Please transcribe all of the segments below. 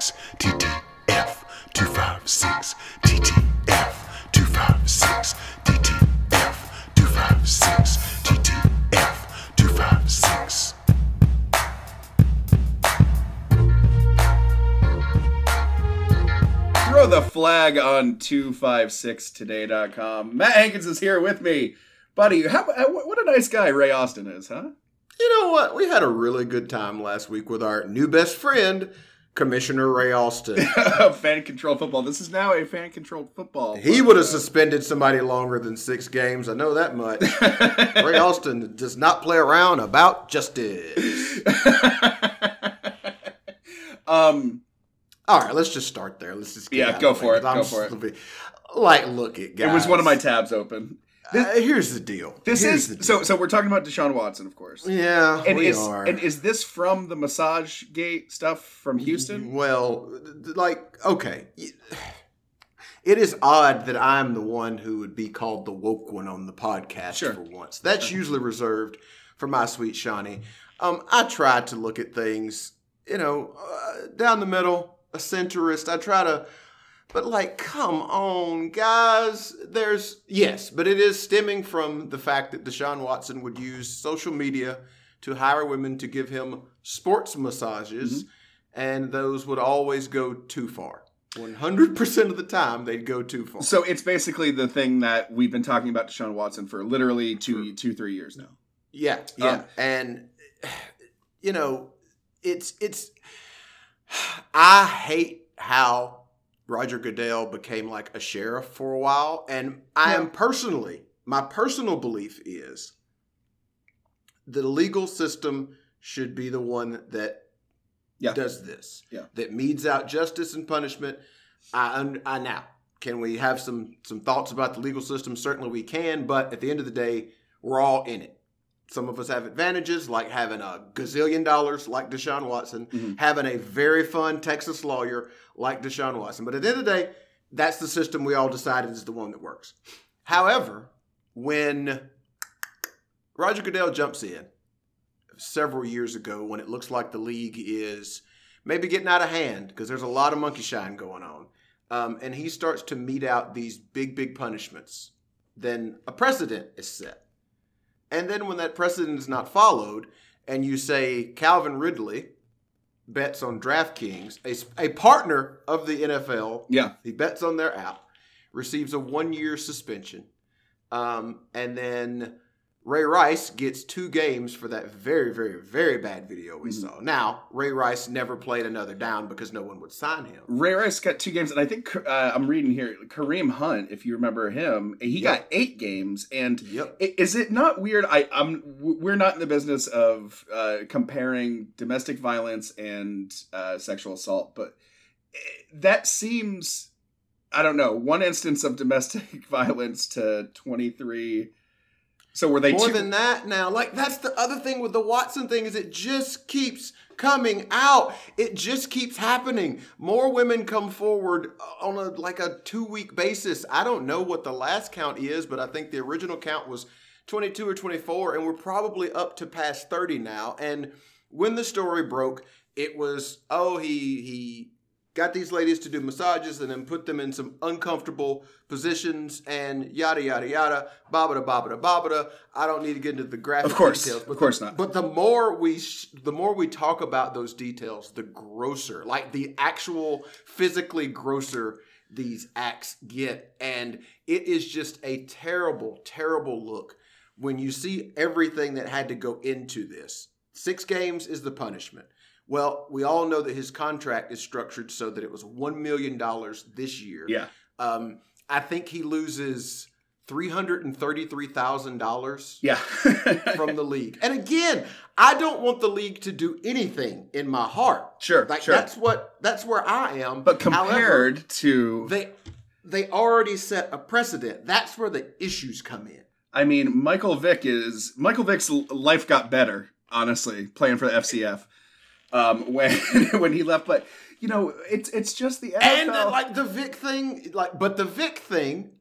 256 TTF 256 TTF 256 TTF 256 TTF 256 Throw the flag on 256today.com. Matt Hankins is here with me. Buddy, how, uh, what a nice guy Ray Austin is, huh? You know what? We had a really good time last week with our new best friend, Commissioner Ray Austin. fan controlled football. This is now a fan controlled football. He would have suspended somebody longer than six games. I know that much. Ray Austin does not play around about justice. um, All right, let's just start there. Let's just Yeah, go for it, go for it. Like, look it, guys. it was one of my tabs open. Uh, here's the deal. This Here's is deal. so. So we're talking about Deshaun Watson, of course. Yeah, And we is are. and is this from the massage gate stuff from Houston? Well, like, okay. It is odd that I'm the one who would be called the woke one on the podcast Sure. for once. That's usually reserved for my sweet Shawnee. Um, I try to look at things, you know, uh, down the middle, a centrist. I try to, but like, come on, guys. There's, yes, but it is stemming from the fact that Deshaun Watson would use social media to hire women to give him sports massages, and those would always go too far. 100% of the time, they'd go too far. So it's basically the thing that we've been talking about Deshaun Watson for literally two, two, three years now. Yeah, yeah, Um, and you know, it's it's. I hate how Roger Goodell became like a sheriff for a while, and I am personally, my personal belief is, the legal system should be the one that Yeah. does this, Yeah. that meets out justice and punishment. I, I now can we have some some thoughts about the legal system? Certainly we can, but at the end of the day, we're all in it. Some of us have advantages, like having a gazillion dollars, like Deshaun Watson, Mhm. having a very fun Texas lawyer, like Deshaun Watson. But at the end of the day, that's the system we all decided is the one that works. However, when Roger Goodell jumps in several years ago, when it looks like the league is maybe getting out of hand because there's a lot of monkey shine going on, um, and he starts to mete out these big, big punishments, then a precedent is set. And then when that precedent is not followed, and you say Calvin Ridley bets on DraftKings, a, a partner of the NFL, Yeah. he bets on their app, receives a one year suspension, um, and then Ray Rice gets two games for that very, very, very bad video we Mhm. saw. Now, Ray Rice never played another down because no one would sign him. Ray Rice got two games, and I think uh, I'm reading here Kareem Hunt, if you remember him, he Yep. got eight games. And Yep. is it not weird? I, I'm we're not in the business of uh, comparing domestic violence and uh, sexual assault, but eh, that seems I don't know one instance of domestic violence to 23. So were they More two? than that now. Like that's the other thing with the Watson thing is it just keeps coming out. It just keeps happening. More women come forward on a like a 2-week basis. I don't know what the last count is, but I think the original count was 22 or 24 and we're probably up to past 30 now. And when the story broke, it was oh he he got these ladies to do massages and then put them in some uncomfortable positions and yada yada yada babada babada babada. I don't need to get into the graphic Of course, details, of course not. But the more we sh- the more we talk about those details, the grosser, like the actual physically grosser these acts get, and it is just a terrible, terrible look when you see everything that had to go into this. Six games is the punishment. Well, we all know that his contract is structured so that it was $1 million this year. yeah. Um, I think he loses $333,000 Yeah. from the league. And again, I don't want the league to do anything in my heart. Sure, Like sure. that's what that's where I am. but However, compared to they they already set a precedent. That's where the issues come in. I mean, Michael Vick is Michael Vick's life got better, honestly, playing for the FCF. Um, when when he left, but you know, it's it's just the NFL. And uh, like the Vic thing, like but the Vic thing,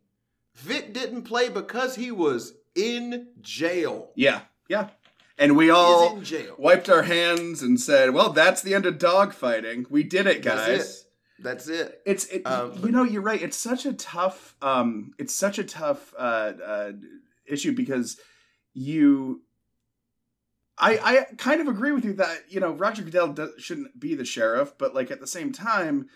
Vic didn't play because he was in jail. yeah, yeah, and we all wiped our hands and said, "Well, that's the end of dogfighting. We did it, That's guys." it. That's it. It's it, Um, you know you're right. It's such a tough um it's such a tough uh, uh issue because you I I kind of agree with you that you know Roger Goodell does, shouldn't be the sheriff, but like at the same time,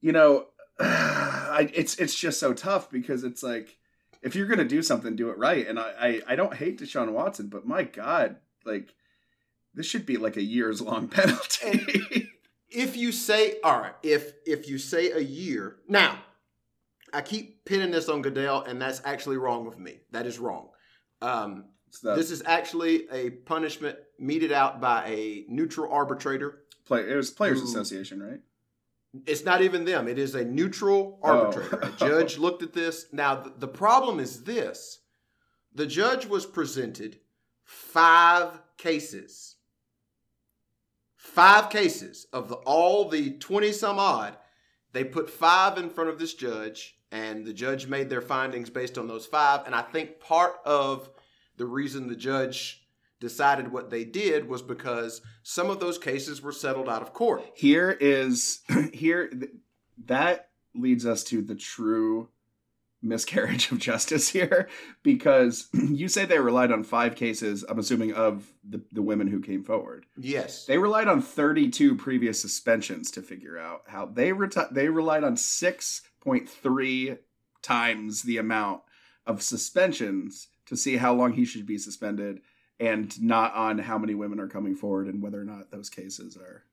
you know, I, it's it's just so tough because it's like if you're gonna do something, do it right. And I I, I don't hate Deshaun Watson, but my God, like this should be like a years long penalty. if you say all right if if you say a year now i keep pinning this on goodell and that's actually wrong with me that is wrong um, So this is actually a punishment meted out by a neutral arbitrator. Play, it was Players Ooh. Association, right? it's not even them. It is a neutral Oh. arbitrator. A judge looked at this. Now th- the problem is this. The judge was presented five cases. Five cases of the, all the 20 some odd. They put five in front of this judge and the judge made their findings based on those five. And i think part of the reason the judge decided what they did was because some of those cases were settled out of court. Here is here that leads us to the true miscarriage of justice here because you say they relied on five cases i'm assuming of the, the women who came forward. Yes. They relied on 32 previous suspensions to figure out how they reti- they relied on 6.3 times the amount of suspensions to see how long he should be suspended and not on how many women are coming forward and whether or not those cases are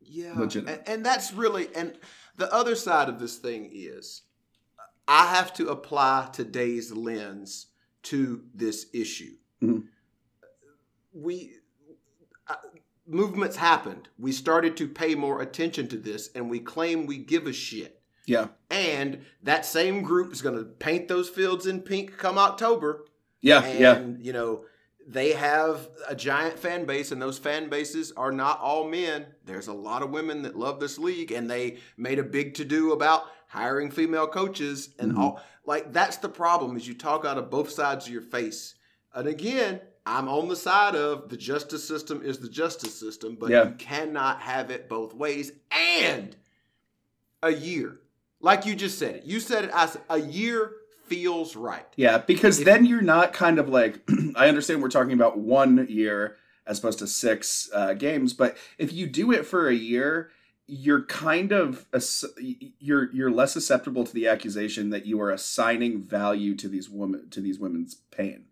Yeah, legitimate. And, and that's really and the other side of this thing is I have to apply today's lens to this issue. Mhm. We uh, movements happened. We started to pay more attention to this, and we claim we give a shit. yeah And that same group is going to paint those fields in pink come October. Yeah yeah And, you know, they have a giant fan base, and those fan bases are not all men. There's a lot of women that love this league, and they made a big to do about hiring female coaches and Mhm. all. Like, that's the problem is you talk out of both sides of your face. And again, I'm on the side of the justice system is the justice system, but Yeah. you cannot have it both ways. And a year, like you just said it, you said it. I said a year feels right. Yeah, because If- then you're not kind of like I understand we're talking about one year as opposed to six uh, games, but if you do it for a year, you're kind of you're you're less susceptible to the accusation that you are assigning value to these women to these women's pain.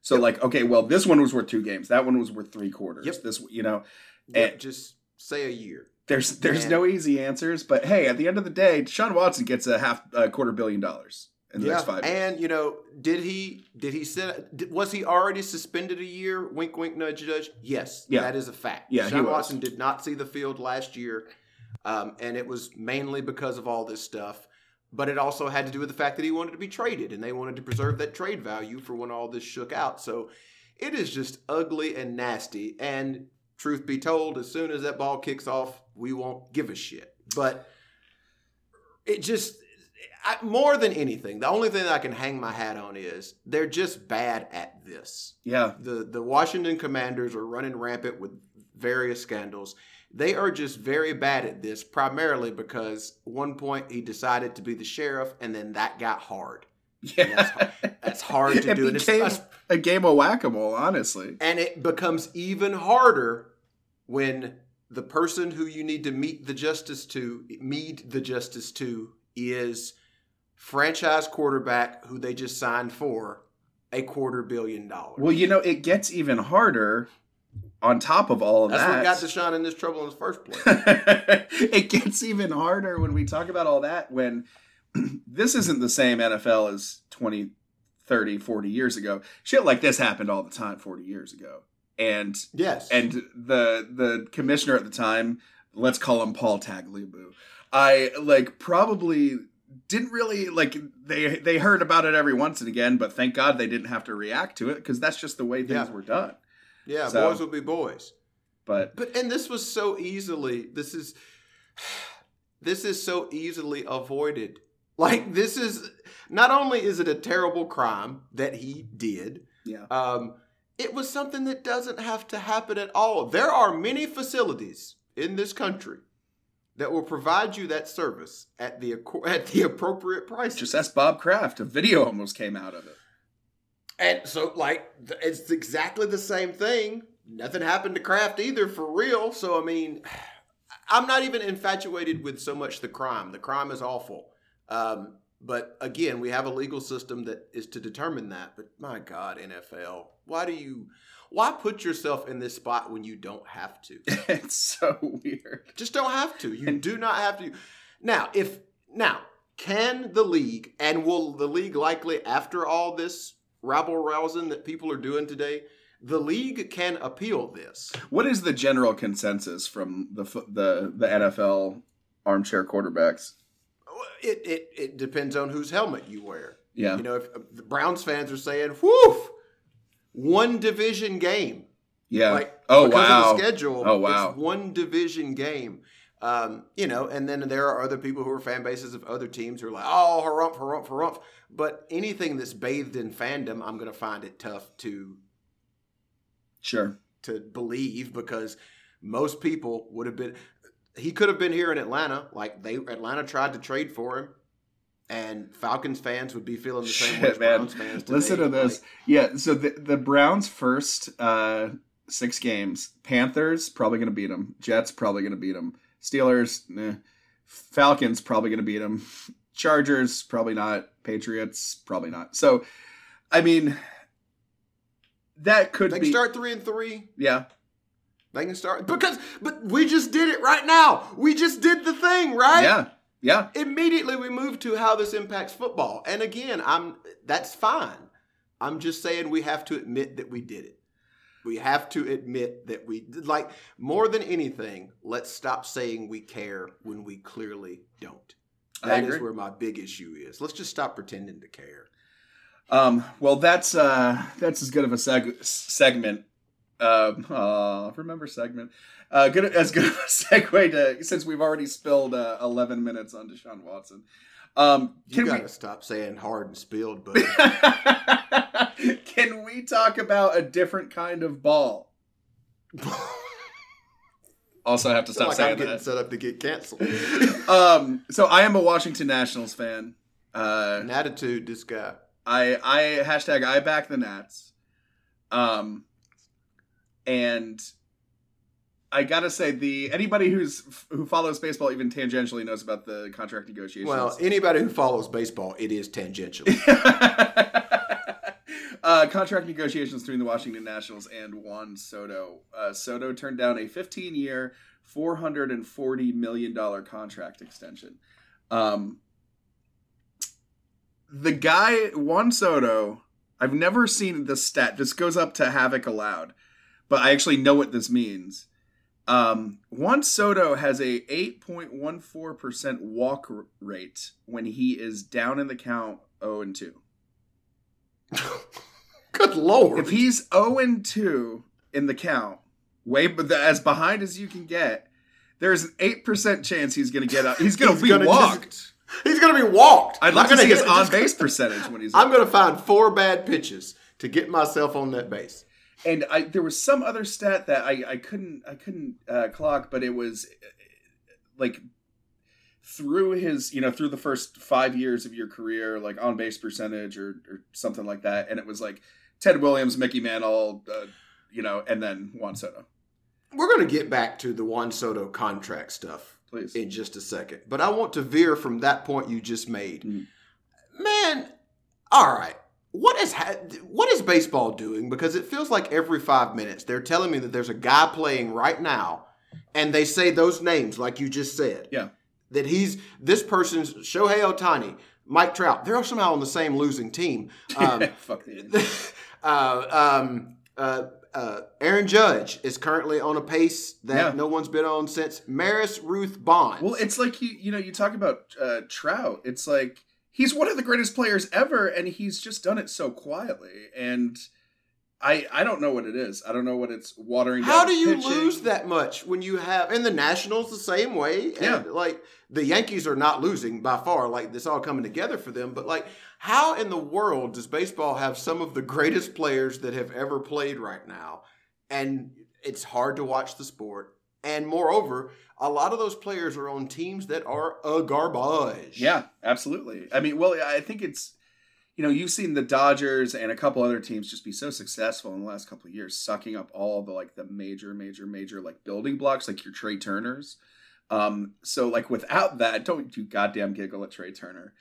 So Yep. like, okay, well, this one was worth two games. That one was worth three quarters. Yep. This, you know, Yeah, And- just say a year. there's there's Man. no easy answers. But hey, at the end of the day, Sean Watson gets a half a quarter billion dollars in the next five. years. and you know, did he did he sit? did- Was he already suspended a year? Wink, wink, nudge, nudge. Yes, Yeah. that is a fact. Yeah, he Sean was. Watson did not see the field last year, um, and it was mainly because of all this stuff. But it also had to do with the fact that he wanted to be traded, and they wanted to preserve that trade value for when all this shook out. So it is just ugly and nasty. And truth be told, as soon as that ball kicks off, we won't give a shit. But it just I, more than anything, the only thing that I can hang my hat on is they're just bad at this. yeah, The the Washington Commanders are running rampant with various scandals. They are just very bad at this, primarily because one point he decided to be the sheriff, and then that got hard. yeah. That's hard to it do. And it's- became a game of whack a mole, honestly. And it becomes even harder when the person who you need to meet the justice to, meet the justice to, is franchise quarterback who they just signed for a quarter billion dollars. Well, you know, it gets even harder on top of all of That's that. That's what got Deshaun in this trouble in the first place. it gets even harder when we talk about all that when this isn't the same NFL as 20, 30, 40 years ago. Shit like this happened all the time 40 years ago. And yes. and the the commissioner at the time, let's call him Paul Tagliabue. I like probably didn't really like they they heard about it every once and again, but thank God they didn't have to react to it because that's just the way things Yeah. were done. yeah, so- boys will be boys. But But and this was so easily this is this is so easily avoided. Like this is not only is it a terrible crime that he did, yeah, um, it was something that doesn't have to happen at all. There are many facilities in this country that will provide you that service at the at the appropriate price. Just ask Bob Kraft. A video almost came out of it. And so, like, it's exactly the same thing. Nothing happened to Kraft either, for real. So, I mean, I'm not even infatuated with so much the crime. The crime is awful. Um, but again, we have a legal system that is to determine that. But my God, NFL, why do you, why put yourself in this spot when you don't have to? it's so weird. Just don't have to. You do not have to. Now, if now can the league and will the league likely after all this rabble rousing that people are doing today, the league can appeal this. What is the general consensus from the the the NFL armchair quarterbacks? It it, it depends on whose helmet you wear. Yeah. You know, if the Browns fans are saying, "Whoo, one division game." Yeah. Like, oh wow. schedule. Oh, wow. It's one division game. Um, you know, and then there are other people who are fan bases of other teams who are like, oh, harumph, harumph, harumph. But anything that's bathed in fandom, I'm going to find it tough to Sure. to believe because most people would have been. He could have been here in Atlanta, like they Atlanta tried to trade for him, and Falcons fans would be feeling the same way Shit, as man. Browns fans. Today. Listen to this. Like, yeah. So the the Browns' first uh, six games: Panthers probably going to beat them. Jets probably going to beat them. Steelers. Falcons probably going to beat them. Chargers probably not. Patriots probably not. So, I mean, that could they be. start three and three. yeah. They can start because, but we just did it right now. We just did the thing, right? Yeah. Yeah. Immediately we move to how this impacts football, and again, I'm that's fine. I'm just saying we have to admit that we did it. We have to admit that we like more than anything. Let's stop saying we care when we clearly don't. That is where my big issue is. Let's just stop pretending to care. Um, well, that's uh, that's as good of a seg- segment. Um, uh, remember segment. Uh, good as good a segue to since we've already spilled uh, eleven minutes on Deshaun Watson. Um, You gotta we stop saying hard and spilled, but can we talk about a different kind of ball? Also, I have to stop like saying I'm getting that. set up to get canceled. Um, so I am a Washington Nationals fan. Uh, An attitude, this guy. I I hashtag I back the Nats. Um, and I gotta say the anybody who's who follows baseball even tangentially knows about the contract negotiations. Well, anybody who follows baseball, it is tangential. uh, contract negotiations between the Washington Nationals and Juan Soto. Uh, Soto turned down a 15-year, 440 million dollar contract extension. Um, the guy Juan Soto, I've never seen the stat. This goes up to Havoc allowed, but I actually know what this means. Um, Juan Soto has a 8.14% walk rate when he is down in the count 0 and 2. Good lord. If he's 0 and 2 in the count, way but as behind as you can get, there's an 8% chance he's going to get up. He's going to be gonna walked. just- he's going to be walked. I'd love to see his on base percentage when he's I'm going to find four bad pitches to get myself on that base. And I there was some other stat that I I couldn't I couldn't uh, clock, but it was uh, like through his you know through the first five years of your career, like on base percentage or or something like that, and it was like Ted Williams, Mickey Mantle, uh, you know, and then Juan Soto. We're going to get back to the Juan Soto contract stuff Please, in just a second, but I want to veer from that point you just made. Mm. Man, all right. What is ha- what is baseball doing? Because it feels like every five minutes they're telling me that there's a guy playing right now, and they say those names like you just said. Yeah. That he's this person's Shohei Ohtani, Mike Trout. They're all somehow on the same losing team. Um, fuck the uh, um, uh, uh, Aaron Judge is currently on a pace that Yeah. no one's been on since Maris Ruth Bond. Well, it's like you you know you talk about uh, Trout. It's like he's one of the greatest players ever, and he's just done it so quietly. And I I don't know what it is. I don't know what it's watering. How do you pitching. lose that much when you have and the Nationals the same way? And Yeah. like the Yankees are not losing by far. Like it's all coming together for them. But like, how in the world does baseball have some of the greatest players that have ever played right now? And it's hard to watch the sport. And moreover, a lot of those players are on teams that are a garbage. Yeah, absolutely. I mean, well, I think it's you know you've seen the Dodgers and a couple other teams just be so successful in the last couple of years, sucking up all the like the major, major, major like building blocks, like your Trey Turners. Um, so like without that, don't you goddamn giggle at Trey Turner.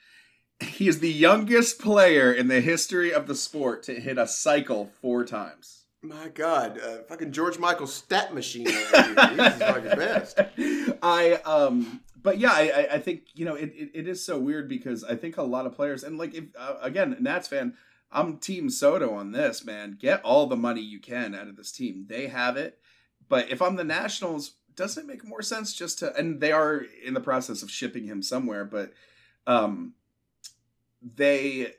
He is the youngest player in the history of the sport to hit a cycle four times. My God, uh, fucking George Michael stat machine over here. He's like the best. I um but yeah, I I- I think you know it, it, it is so weird because I think a lot of players and like if uh, again Nats fan, I'm Team Soto on this man. Get all the money you can out of this team. They have it, but if I'm the Nationals, doesn't it make more sense just to and they are in the process of shipping him somewhere, but um they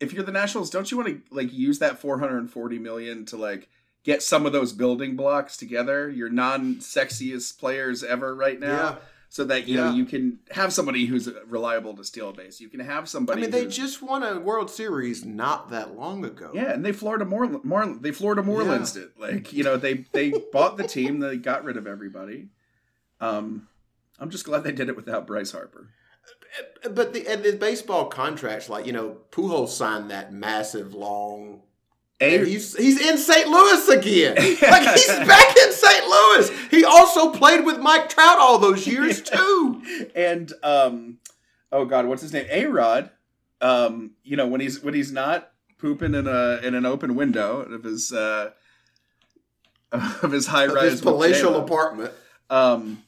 if you're the Nationals, don't you want to like use that 440 million to like get some of those building blocks together, your non-sexiest players ever right now, Yeah. so that you Yeah. know you can have somebody who's reliable to steal a base. You can have somebody. I mean, they just won a World Series not that long ago. yeah, and they Florida Marlin, Marlin they Florida Marlins it. Like you know, they they bought the team, they got rid of everybody. Um, I'm just glad they did it without Bryce Harper. But the, and the baseball contracts, like you know, Pujols signed that massive long. And he's he's in St. Louis again. like he's back in St. Louis. He also played with Mike Trout all those years too. and um oh god what's his name a rod um you know when he's when he's not pooping in a in an open window of his uh of his high rise his palatial apartment. um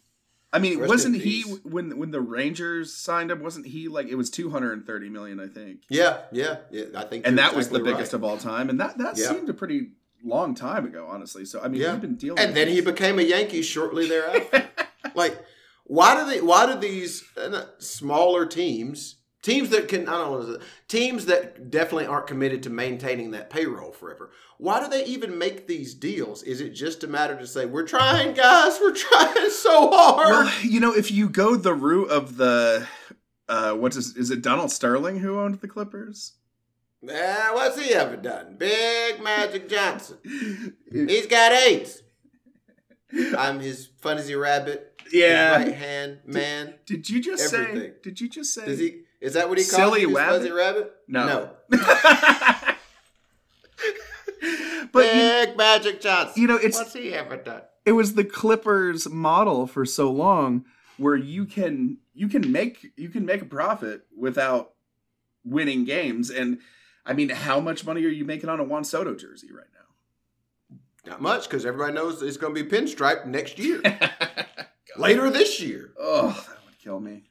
i mean Rest wasn't he when when the rangers signed him wasn't he like it was 230 million i think Yeah, yeah, yeah. I think, and that was the exactly biggest right. of all time and that that Yeah. seemed a pretty long time ago honestly so i mean Yeah. you've been dealing And then he became a Yankee shortly thereafter. like, why do they? Why do these uh, smaller teams, teams that can, I don't know, what is it, teams that definitely aren't committed to maintaining that payroll forever? Why do they even make these deals? Is it just a matter to say we're trying, guys, we're trying so hard? Well, you know, if you go the route of the uh what's his, is it Donald Sterling who owned the Clippers? Ah, what's he ever done? Big Magic Johnson. He's got AIDS. I'm his fuzzy rabbit. Yeah. Right hand man. Did you just say Did you just say Does he? Is that what he calls Silly it? His Wabbit? fuzzy rabbit? No. No. But you, Big Magic Johnson. you know, it's What's he ever done? it was the Clippers model for so long where you can you can make you can make a profit without winning games and I mean how much money are you making on a Juan Soto jersey right now? Not much, because everybody knows it's going to be pinstripe next year. Later this year. Oh, that would kill me.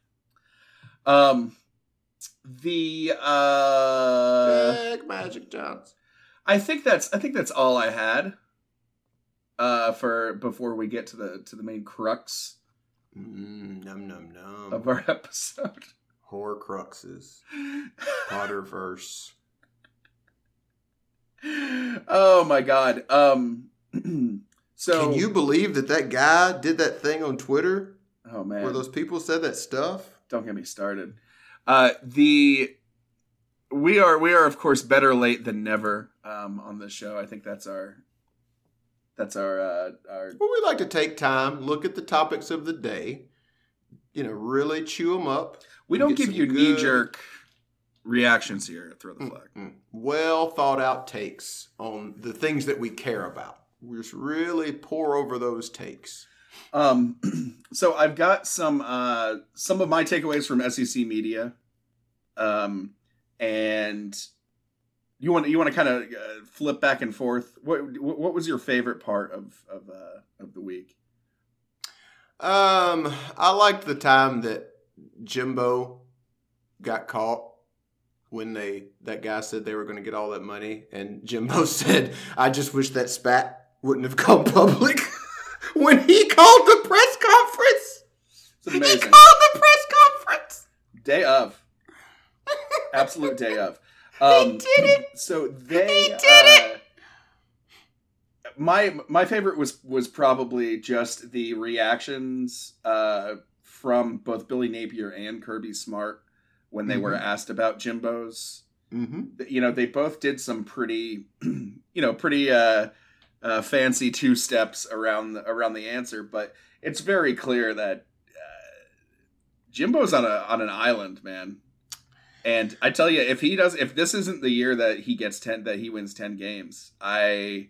Um, the uh, Big Magic Johnson. I think that's I think that's all I had. Uh, for before we get to the to the main crux Mm, num num num. of our episode. Horcruxes. Potterverse. oh my god. Um, so Can you believe that that guy did that thing on Twitter Oh man, where those people said that stuff? don't get me started. Uh, the we are we are of course better late than never um, on this show. I think that's our that's our uh, our Well, we like to take time, look at the topics of the day, you know, really chew them up. we don't give you good- knee jerk reactions here. Throw the flag. Mm, Well thought out takes on the things that we care about. We just really pour over those takes. Um, so I've got some uh, some of my takeaways from SEC media, um, and you want you want to kind of uh, flip back and forth. What what was your favorite part of of uh, of the week? Um, I liked the time that Jimbo got caught when they that guy said they were going to get all that money, and Jimbo said, "I just wish that spat wouldn't have come public." when he called the press conference, he called the press conference. Day of, absolute day of. Um, did it. So they He did uh, my my favorite was was probably just the reactions uh, from both Billy Napier and Kirby Smart when they were Mhm. asked about Jimbo's. Mm-hmm. You know, they both did some pretty, you know, pretty uh, uh, fancy two steps around the, around the answer, but it's very clear that uh, Jimbo's on a on an island, man. And I tell you, if he does, if this isn't the year that he gets ten, that he wins ten games, I,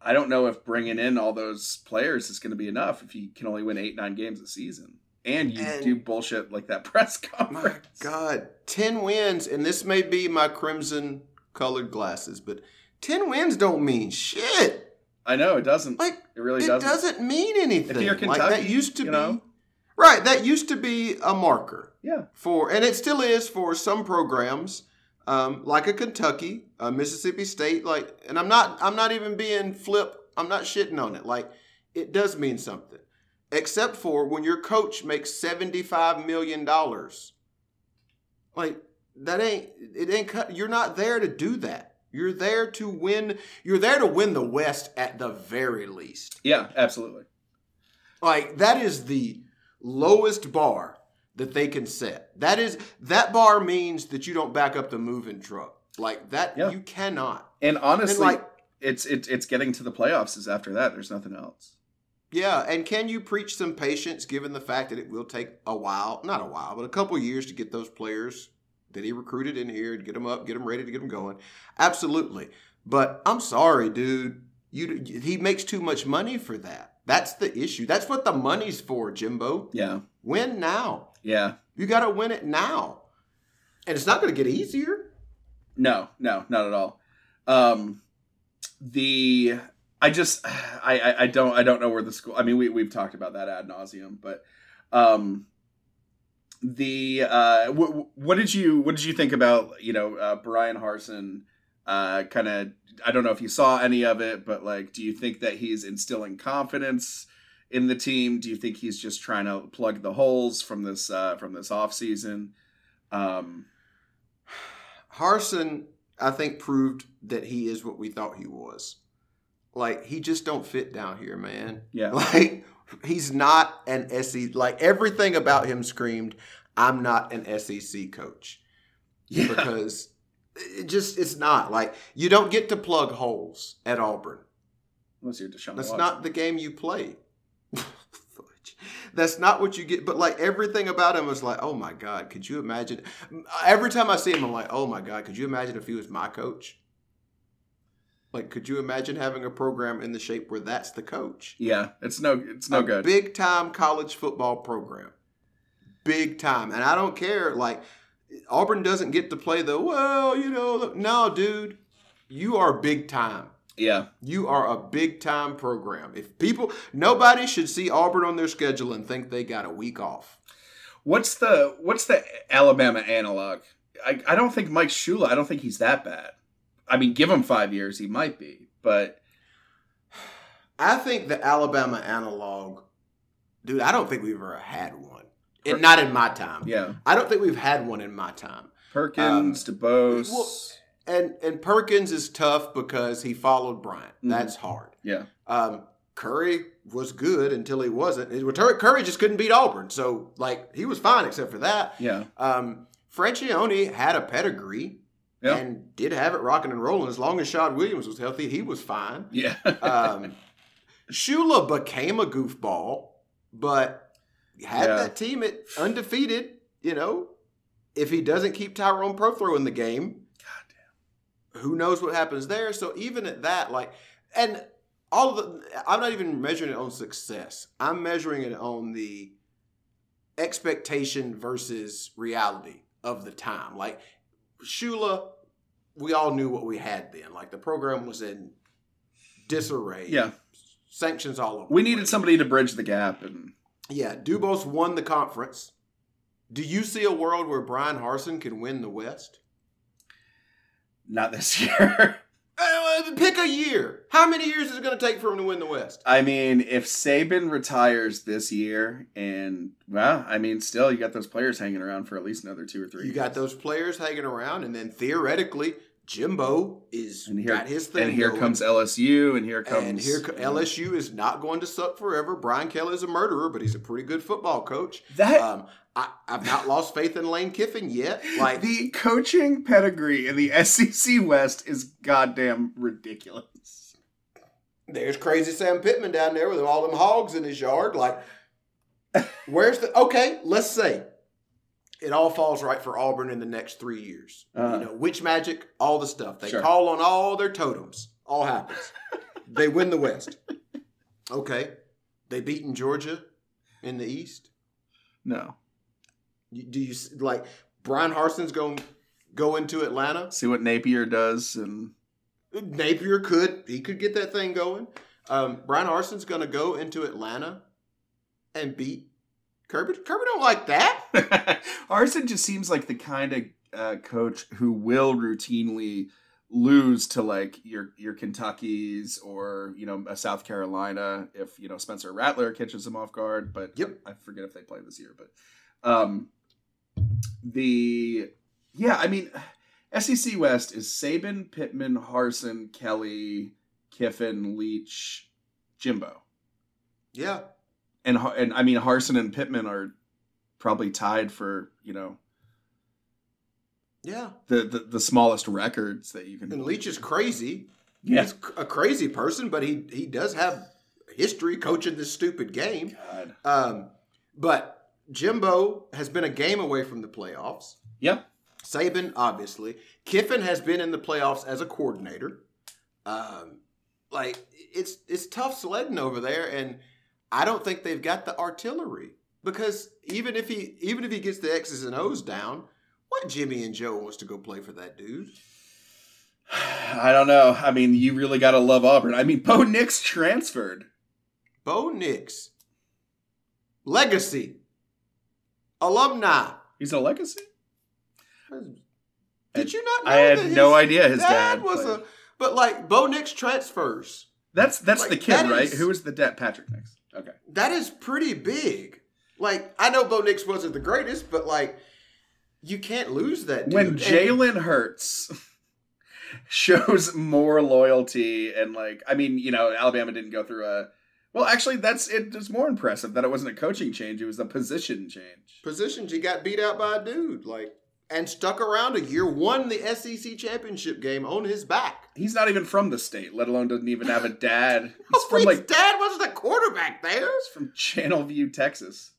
I don't know if bringing in all those players is going to be enough. If he can only win eight, nine games a season, and you And- do bullshit like that press conference. My God, ten wins, and this may be my crimson colored glasses, but ten wins don't mean shit. I know it doesn't. Like it really it doesn't. It doesn't. mean anything. If you're like that used to you be right. That used to be a marker Yeah, for, and it still is for some programs, um, like a Kentucky, a Mississippi State. Like, and I'm not, I'm not even being flip. I'm not shitting on it. Like, it does mean something, except for when your coach makes seventy five million dollars. Like that ain't it ain't. You're not there to do that. You're there to win. You're there to win the West at the very least. yeah, absolutely. Like that is the lowest bar that they can set. That is that bar means that you don't back up the moving truck. Like that Yeah. you cannot. And honestly, And like it's it's it's getting to the playoffs. Is after that, there's nothing else. yeah, and can you preach some patience given the fact that it will take a while, not a while, but a couple years to get those players that he recruited in here to get them up, get them ready to get them going. Absolutely. But I'm sorry, dude. You he makes too much money for that. That's the issue. That's what the money's for, Jimbo. Yeah, Win now. yeah. You got to win it now. And it's not going to get easier. No, no, not at all. Um, the I just I, I I don't I don't know where the school. I mean, we we've talked about that ad nauseum, but um, the uh, w- what did you what did you think about you know uh, Bryan Harsin? Uh, kind of I don't know if you saw any of it, but like, do you think that he's instilling confidence? in the team? Do you think he's just trying to plug the holes from this uh, from this off season? Um, Harson, I think, proved that he is what we thought he was. Like, he just don't fit down here, man. yeah, Like, he's not an SEC. Like, everything about him screamed, I'm not an SEC coach. yeah, Because it just, it's not. Like, you don't get to plug holes at Auburn. unless you're Deshaun. That's Watson. not the game you play. That's not what you get. But like everything about him was like, oh my god, could you imagine? Every time I see him, I'm like, oh my god, could you imagine if he was my coach? Like, could you imagine having a program in the shape where that's the coach? Yeah, it's no, it's no a good. Big time college football program. Big time. And I don't care. Like, Auburn doesn't get to play the, well, you know, no, dude. You are big time. yeah, You are a big time program. If people, nobody should see Auburn on their schedule and think they got a week off. what's the what's the Alabama analog? I, I don't think Mike Shula. I don't think he's that bad. I mean, give him five years, he might be, but I think the Alabama analog, dude, I don't think we've ever had one. And not in my time. yeah, I don't think we've had one in my time. Perkins, Um, DuBose, well, And and Perkins is tough because he followed Bryant. Mhm. That's hard. yeah, Um, Curry was good until he wasn't. Curry just couldn't beat Auburn. So, like, he was fine except for that. yeah, Um, Franchione had a pedigree Yeah. and did have it rocking and rolling. As long as Shaud Williams was healthy, he was fine. yeah, Um, Shula became a goofball, but had Yeah. that team at undefeated. You know, if he doesn't keep Tyrone Prothro in the game, goddamn, who knows what happens there? So even at that, like, and all of the, I'm not even measuring it on success. I'm measuring it on the expectation versus reality of the time. Like Shula, we all knew what we had then. Like the program was in disarray. yeah. Sanctions all over. We needed somebody to bridge the gap, and Yeah, DuBose won the conference. Do you see a world where Bryan Harsin can win the West? not this year. Uh, pick a year. How many years is it going to take for him to win the West? I mean, if Saban retires this year, and well, I mean, still you got those players hanging around for at least another two or three. You got those players hanging around, and then theoretically, Jimbo is And here, got his thing. and here going. comes LSU, and here comes and here LSU is not going to suck forever. Brian Kelly is a murderer, but he's a pretty good football coach. That Um, I, I've not lost faith in Lane Kiffin yet. Like the coaching pedigree in the SEC West is goddamn ridiculous. there's crazy Sam Pittman down there with all them hogs in his yard. Like, where's the okay? Let's say it all falls right for Auburn in the next three years. Uh-huh. You know, witch magic, all the stuff they Sure. call on all their totems. All happens. they win the West. Okay, they beaten Georgia in the East. No, Do you like Bryan Harsin's going to go into Atlanta? see what Napier does, and Napier could he could get that thing going. Um, Bryan Harsin's going to go into Atlanta and beat Kirby. Kirby don't like that. Arson just seems like the kind of uh, coach who will routinely lose to like your your Kentuckies or you know a South Carolina if you know Spencer Rattler catches him off guard. But Yep. I forget if they play this year. But um, the yeah, I mean SEC West is Saban, Pittman, Harsin, Kelly, Kiffin, Leach, Jimbo, Yeah, and and I mean Harsin and Pittman are probably tied for you know yeah. the, the the smallest records that you can. And Leach is crazy. Yeah. He's a crazy person, but he he does have history coaching this stupid game. Um, but Jimbo has been a game away from the playoffs. Yep. Saban, obviously. Kiffin has been in the playoffs as a coordinator. Um, like it's it's tough sledding over there, and I don't think they've got the artillery because even if he even if he gets the X's and O's down, what Jimmy and Joe wants to go play for that dude? I don't know. I mean, you really got to love Auburn. I mean, Bo Nix transferred. Bo Nix, legacy, alumni. He's a legacy. Did you not know I had that no idea his dad was played. a but like Bo Nix transfers. That's that's Like, the kid, that right? is- Who was the dad? Patrick Nix. Okay. That is pretty big. Like I know Bo Nix wasn't the greatest, but like you can't lose that. Dude. When Jalen Hurts shows more loyalty and like, I mean, you know, Alabama didn't go through a. Well, actually, that's it. It's more impressive that it wasn't a coaching change; it was a position change. positions, he got beat out by a dude, like and stuck around a year, won the SEC championship game on his back. He's not even from the state, let alone doesn't even have a dad. He's Oh, from his like dad wasn't a quarterback there. he's from Channelview, Texas.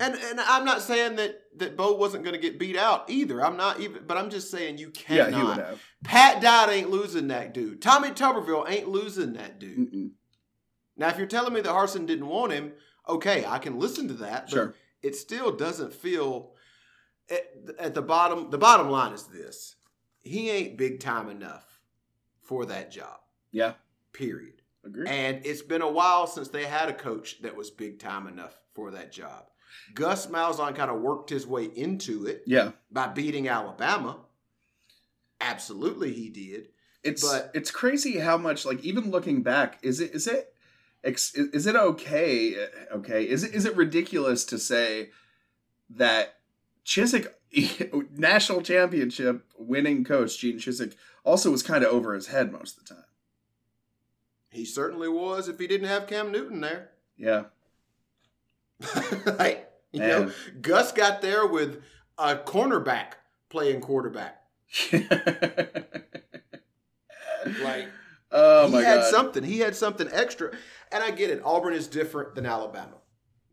And and I'm not saying that that Bo wasn't going to get beat out either. I'm not even, but I'm just saying you Yeah, cannot. he would have. Pat Dodd ain't losing that dude. Tommy Tuberville ain't losing that dude. Mm-mm. Now, if you're telling me that Harsin didn't want him, okay, I can listen to that. But Sure. it still doesn't feel at, at the bottom. The bottom line is this: he ain't big time enough for that job. Yeah, Period. agree. And it's been a while since they had a coach that was big time enough for that job. Gus Malzahn kind of worked his way into it yeah, by beating Alabama. Absolutely, he did. it's But- it's crazy how much like even looking back, is it is it is it okay? Eh, okay, is it is it ridiculous to say that Chizik national championship winning coach Gene Chizik also was kind of over his head most of the time. He certainly was if he didn't have Cam Newton there. Yeah, like, you know, Gus got there with a cornerback playing quarterback. Like oh he my had god, something. He had something extra. And I get it. Auburn is different than Alabama.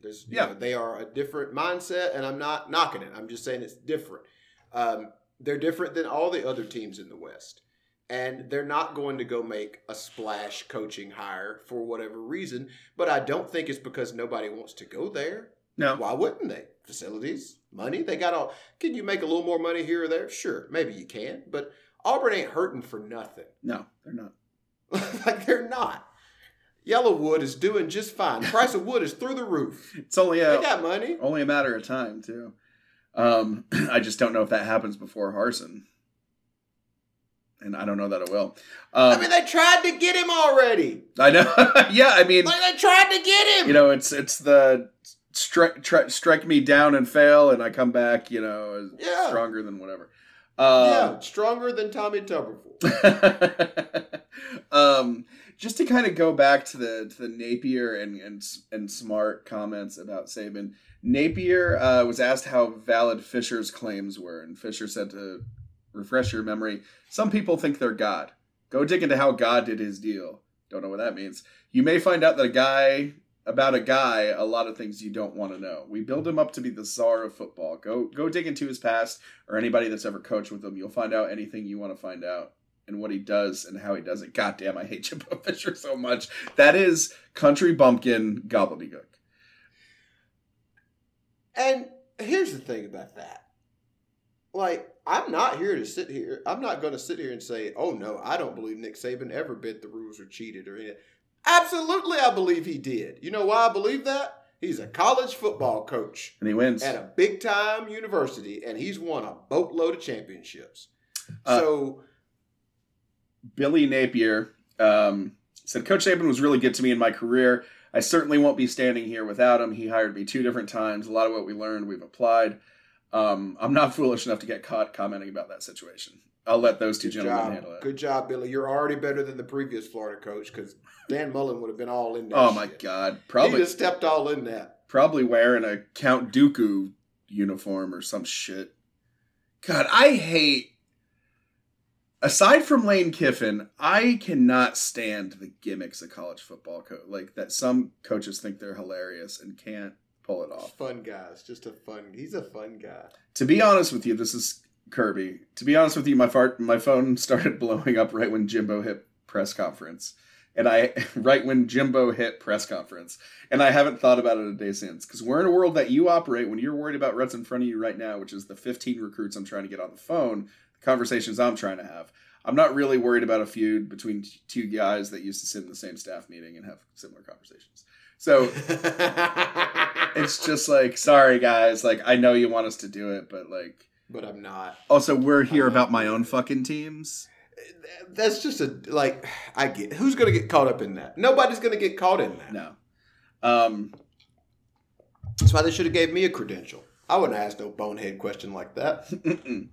There's, you Yeah. know, they are a different mindset, and I'm not knocking it. I'm just saying it's different. Um, they're different than all the other teams in the West. And they're not going to go make a splash coaching hire for whatever reason. But I don't think it's because nobody wants to go there. no, Why wouldn't they? Facilities, money. They got all. Can you make a little more money here or there? Sure, maybe you can. But Auburn ain't hurting for nothing. no, they're not. like they're not. Yellowwood is doing just fine. The price of wood is through the roof. It's only They a got money. only a matter of time too. Um, I just don't know if that happens before Harsin, and I don't know that it will. Um, I mean, they tried to get him already. I know. yeah, I mean, Like they tried to get him. you know, it's it's the strike strike me down and fail, and I come back, you know, Yeah. stronger than whatever. Yeah, stronger than Tommy Tuberville. um, just to kind of go back to the to the Napier and and and smart comments about Saban. Napier uh, was asked how valid Fisher's claims were, and Fisher said to refresh your memory, some people think they're God. Go dig into how God did his deal. Don't know what that means. You may find out that a guy about a guy a lot of things you don't want to know. We build him up to be the czar of football. Go go dig into his past or anybody that's ever coached with him. You'll find out anything you want to find out and what he does and how he does it. God damn, I hate Jimbo Fisher so much. That is country bumpkin gobbledygook. And here's the thing about that. Like, I'm not here to sit here. I'm not going to sit here and say, oh, no, I don't believe Nick Saban ever bent the rules or cheated or anything. Absolutely, I believe he did. You know why I believe that? He's a college football coach And he wins. at a big time university, and he's won a boatload of championships. Uh, so, Billy Napier um, said, Coach Saban was really good to me in my career. I certainly won't be standing here without him. He hired me two different times. A lot of what we learned, we've applied. Um, I'm not foolish enough to get caught commenting about that situation. I'll let those two good gentlemen job. handle it. Good job, Billy. You're already better than the previous Florida coach because Dan Mullen would have been all in that. Oh my shit. god, He probably just stepped all in that. probably wearing a Count Dooku uniform or some shit. God, I hate. Aside from Lane Kiffin, I cannot stand the gimmicks of college football. Co- like that, some coaches think they're hilarious and can't pull it off. Fun guys, just a fun. He's a fun guy. To be honest with you, this is Kirby. To be honest with you, my fart, my phone started blowing up right when Jimbo hit press conference, and I right when Jimbo hit press conference, and I haven't thought about it a day since. Because we're in a world that you operate when you're worried about what's in front of you right now, which is the 15 recruits I'm trying to get on the phone, the conversations I'm trying to have. I'm not really worried about a feud between t- two guys that used to sit in the same staff meeting and have similar conversations. So it's just like, sorry guys, like I know you want us to do it, but like but I'm not. also, we're here I'm about my own fucking teams. That's just a like. I get who's gonna get caught up in that. Nobody's gonna get caught in that. No. Um, That's why they should have gave me a credential. I wouldn't ask no bonehead question like that. mm-mm.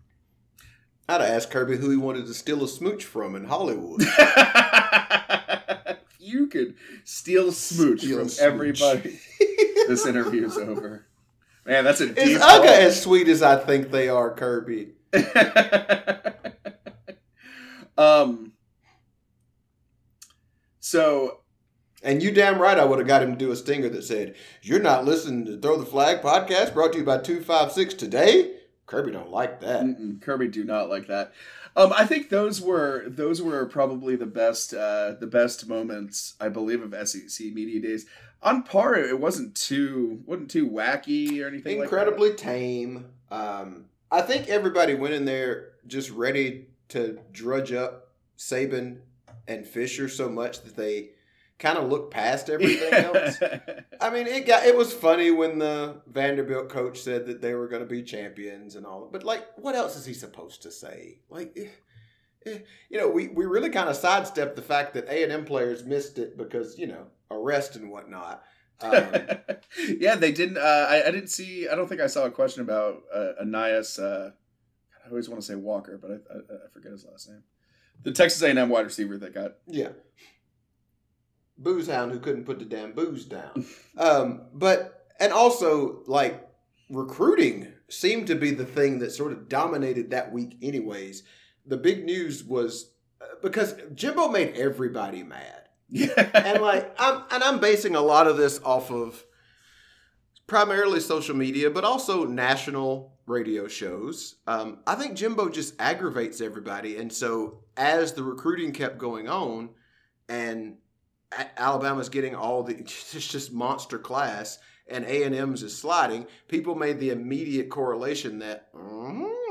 I'd have asked Kirby who he wanted to steal a smooch from in Hollywood. you could steal a smooch Steal from smooch. everybody. this interview's over. Man, that's a deep Is. Uga as sweet as I think they are, Kirby? um. So And you damn right I would have got him to do a stinger that said, You're not listening to Throw the Flag podcast brought to you by 256 today? Kirby don't like that. Mm-mm, Kirby do not like that. Um, I think those were those were probably the best uh, the best moments I believe of SEC media days. On par, it wasn't too wasn't too wacky or anything. Incredibly tame. Um, I think everybody went in there just ready to drudge up Saban and Fisher so much that they kind of looked past everything else. I mean, it got it was funny when the Vanderbilt coach said that they were going to be champions and all. But like, what else is he supposed to say? Like, eh, eh, you know, we, we really kind of sidestepped the fact that A and M players missed it because you know arrest and whatnot. Um, yeah, they didn't. Uh, I, I didn't see. I don't think I saw a question about uh, Ananias. Uh, I always want to say Walker, but I, I, I forget his last name. The Texas A&M wide receiver that got yeah, booze hound who couldn't put the damn booze down. um, but and also like recruiting seemed to be the thing that sort of dominated that week. Anyways, the big news was uh, because Jimbo made everybody mad. And like I'm and I'm basing a lot of this off of primarily social media, but also national radio shows. Um, I think Jimbo just aggravates everybody, and so as the recruiting kept going on, and Alabama's getting all the it's just monster class, and A and M's is sliding. People made the immediate correlation that. "Mhm."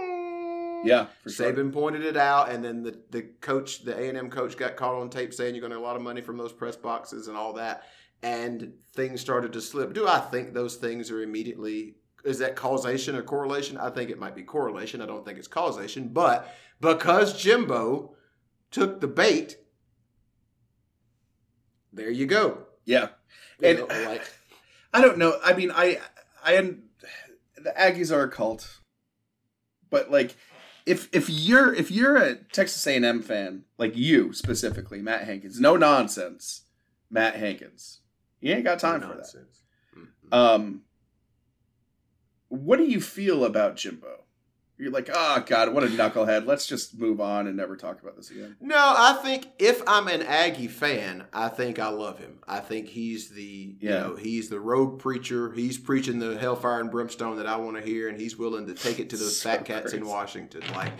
Yeah, for sure. Saban pointed it out, and then the, the coach, the A and M coach, got caught on tape saying you're going to get a lot of money from those press boxes and all that, and things started to slip. Do I think those things are immediately? Is that causation or correlation? I think it might be correlation. I don't think it's causation, but because Jimbo took the bait, there you go. Yeah, You And- know, like I don't know. I mean, I I the Aggies are a cult, but like if if you're if you're a Texas A&M fan, like you specifically, Matt Hankins, no nonsense, Matt Hankins, you ain't got time for that. Mm-mm. Um, what do you feel about Jimbo? You're like, oh god, what a knucklehead. Let's just move on and never talk about this again. No, I think if I'm an Aggie fan, I think I love him. I think he's the you know he's the road preacher. He's preaching the hellfire and brimstone that I want to hear, and he's willing to take it to those So fat cats in. Washington. Like,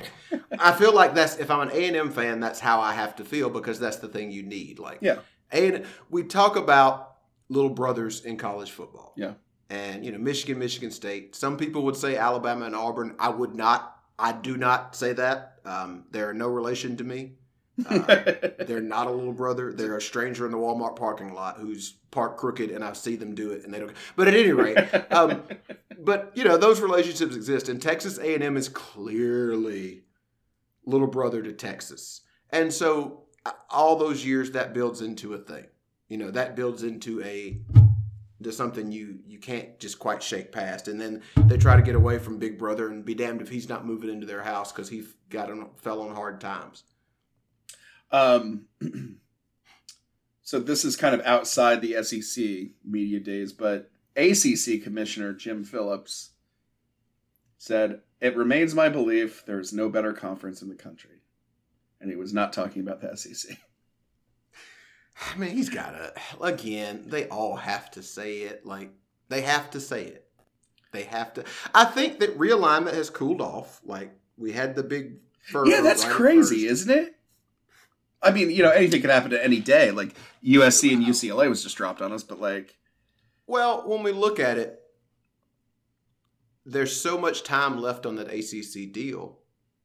I feel like that's if I'm an A and M fan, that's how I have to feel because that's the thing you need. Like, Yeah. and we talk about little brothers in college football. Yeah. And you know, Michigan, Michigan State. Some people would say Alabama and Auburn. I would not. I do not say that. Um, they're no relation to me. Uh, they're not a little brother. They're a stranger in the Walmart parking lot who's parked crooked, and I see them do it, and they don't. But at any rate, um, but you know those relationships exist, and Texas A and M is clearly little brother to Texas, and so all those years that builds into a thing. You know that builds into a to something you you can't just quite shake past, and then they try to get away from Big Brother and be damned if he's not moving into their house because he got on, fell on hard times. Um, so this is kind of outside the SEC media days, but ACC Commissioner Jim Phillips said, "It remains my belief there is no better conference in the country," and he was not talking about the SEC. I mean, he's got to. Again, they all have to say it. Like they have to say it. They have to. I think that realignment has cooled off. Like we had the big. yeah, that's right crazy, first. isn't it? I mean, you know, anything could happen at any day. Like USC and UCLA was just dropped on us, but like, Well, when we look at it, there's so much time left on that ACC deal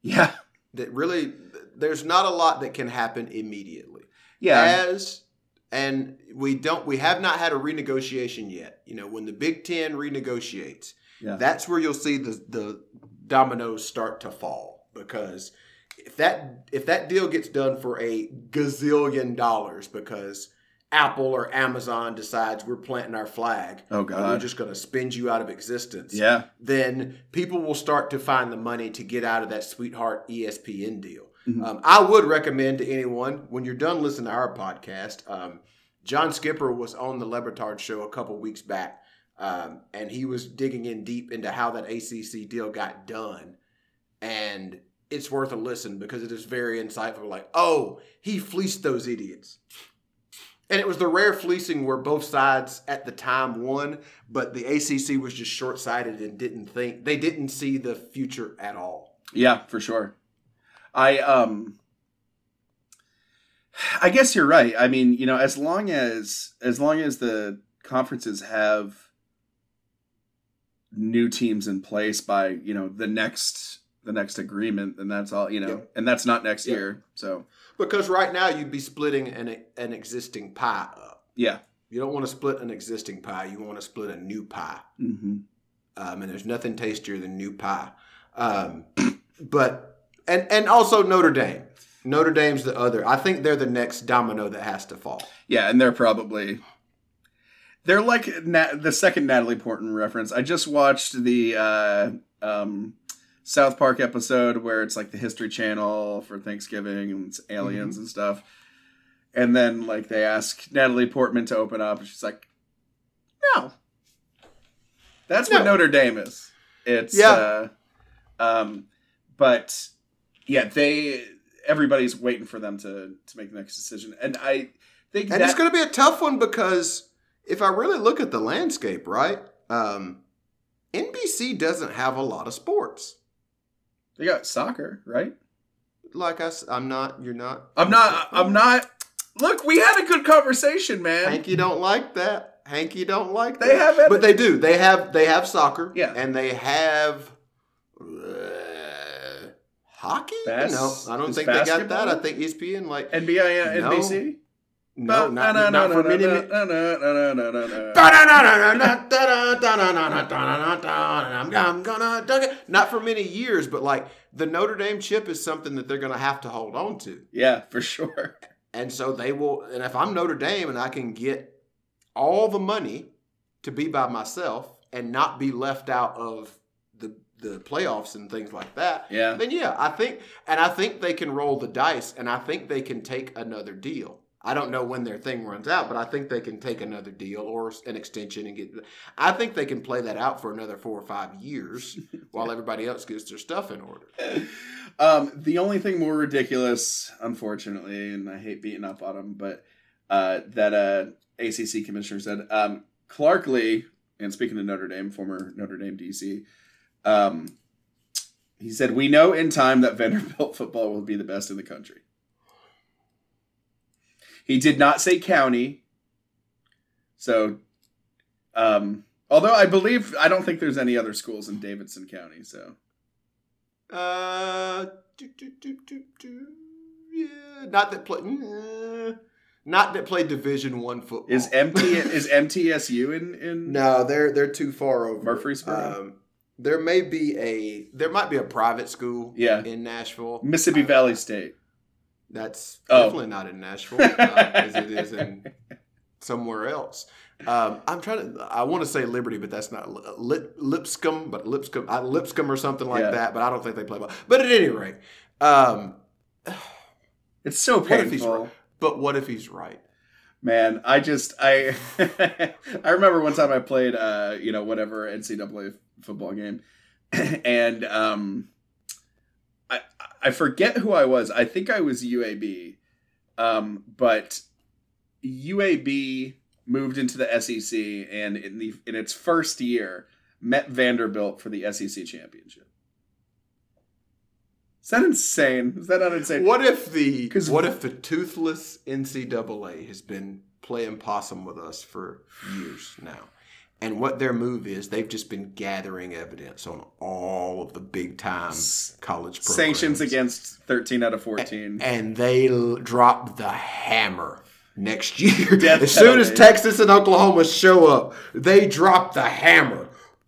yeah, that really there's not a lot that can happen immediately. Yeah, As and we don't we have not had a renegotiation yet. You know, when the Big 10 renegotiates, yeah. that's where you'll see the the dominoes start to fall because if that if that deal gets done for a gazillion dollars because Apple or Amazon decides we're planting our flag oh and we're just going to spend you out of existence yeah, then people will start to find the money to get out of that sweetheart ESPN deal. Mhm. Um, I would recommend to anyone when you're done listening to our podcast. Um, John Skipper was on the Le Batard show a couple weeks back, um, and he was digging in deep into how that ACC deal got done, and it's worth a listen because it is very insightful. Like, oh, he fleeced those idiots. And it was the rare fleecing where both sides at the time won, but the ACC was just short sighted and didn't think, they didn't see the future at all. Yeah, for sure. I um I guess you're right. I mean, you know, as long as as long as the conferences have new teams in place by, you know, the next the next agreement, then that's all, you know. And that's not next year. So, Because right now you'd be splitting an, an existing pie up. yeah. You don't want to split an existing pie, you want to split a new pie. Mhm. Um, and there's nothing tastier than new pie. Um, but, and, and also Notre Dame. Notre Dame's the other. I think they're the next domino that has to fall. Yeah, and they're probably they're like Na- the second Natalie Portman reference. I just watched the uh, um, South Park episode where it's like the History Channel for Thanksgiving and it's aliens and stuff. And then like they ask Natalie Portman to open up, and she's like, "No, that's what Notre Dame is." It's Yeah. uh, um, but yeah, they everybody's waiting for them to to make the next decision, and I think And that it's going to be a tough one because if I really look at the landscape, right? Um, NBC doesn't have a lot of sports. They got soccer, right? Like I, I'm not. You're not. I'm not. I'm not. Look, we had a good conversation, man. Hanky don't like that. Hanky don't like They that. have it- but they do. They have. They have soccer. Yeah. and they have hockey. Bas- no, I don't think they got that. I think ESPN like NBI, No. NBC. no, not, no, not for many. I'm, I'm gonna dunk it. Not for many years, but like the Notre Dame chip is something that they're gonna have to hold on to. Yeah, for sure. And so they will. And if I'm Notre Dame and I can get all the money to be by myself and not be left out of the playoffs and things like that, Yeah. then yeah, I think, and I think they can roll the dice, and I think they can take another deal. I don't know when their thing runs out, but I think they can take another deal or an extension and get. I think they can play that out for another four or five years while everybody else gets their stuff in order. Um, the only thing more ridiculous, unfortunately, and I hate beating up on them, but uh, that uh, ACC commissioner said um, Clark Lea, and speaking of Notre Dame, former Notre Dame DC, um, he said, "We know in time that Vanderbilt football will be the best in the country." He did not say county, so um, although I believe I don't think there's any other schools in Davidson County, so. Uh, do, do, do, yeah, not that play, not that play Division One football. Is MT is MTSU in in no, they're they're too far over. Murfreesboro? Um, there may be a there might be a private school. Yeah. in Nashville, Mississippi Uh, Valley State? That's Oh. definitely not in Nashville, uh, as it is in somewhere else. Um, I'm trying to. I want to say Liberty, but that's not Lip, Lipscomb, but Lipscomb, uh, Lipscomb or something like Yeah. that. But I don't think they play ball. But at any rate, um, It's so What painful. right? but what if he's right? Man, I just I I remember one time I played uh you know whatever NCAA football game, and um I I forget who I was. I think I was UAB, um but UAB moved into the SEC and in the in its first year met Vanderbilt for the SEC championship. Is that insane? Is that not insane? What if the 'Cause- what if the toothless NCAA has been playing possum with us for years now? And what their move is, they've just been gathering evidence on all of the big time college programs. Sanctions against 13 out of 14. and they l- drop the hammer next year. As soon as. Texas and Oklahoma show up, they drop the hammer.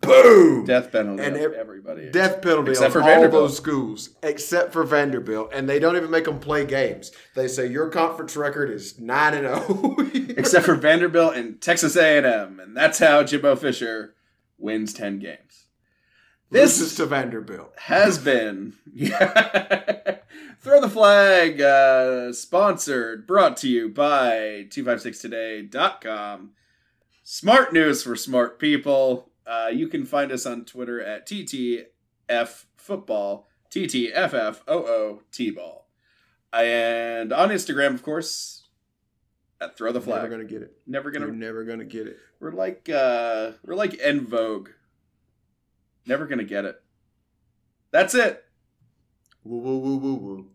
Boom! Death penalty And ev- everybody. Death penalty Except on for all Vanderbilt. those schools, except for Vanderbilt, and they don't even make them play games. They say your conference record is nine and zero. Except for Vanderbilt and Texas A&M, and that's how Jimbo Fisher wins 10 games. this This is to Vanderbilt. has been. Throw the Flag, uh, sponsored, brought to you by 256today.com. Smart news for smart people. Uh, you can find us on Twitter at TTF Football, TTFFOO T-Ball. And on Instagram, of course, at Throw the Flag. Never gonna get it. Never gonna. You're never gonna get it. We're like uh we're like En Vogue. Never gonna get it. That's it. Woo woo woo woo woo.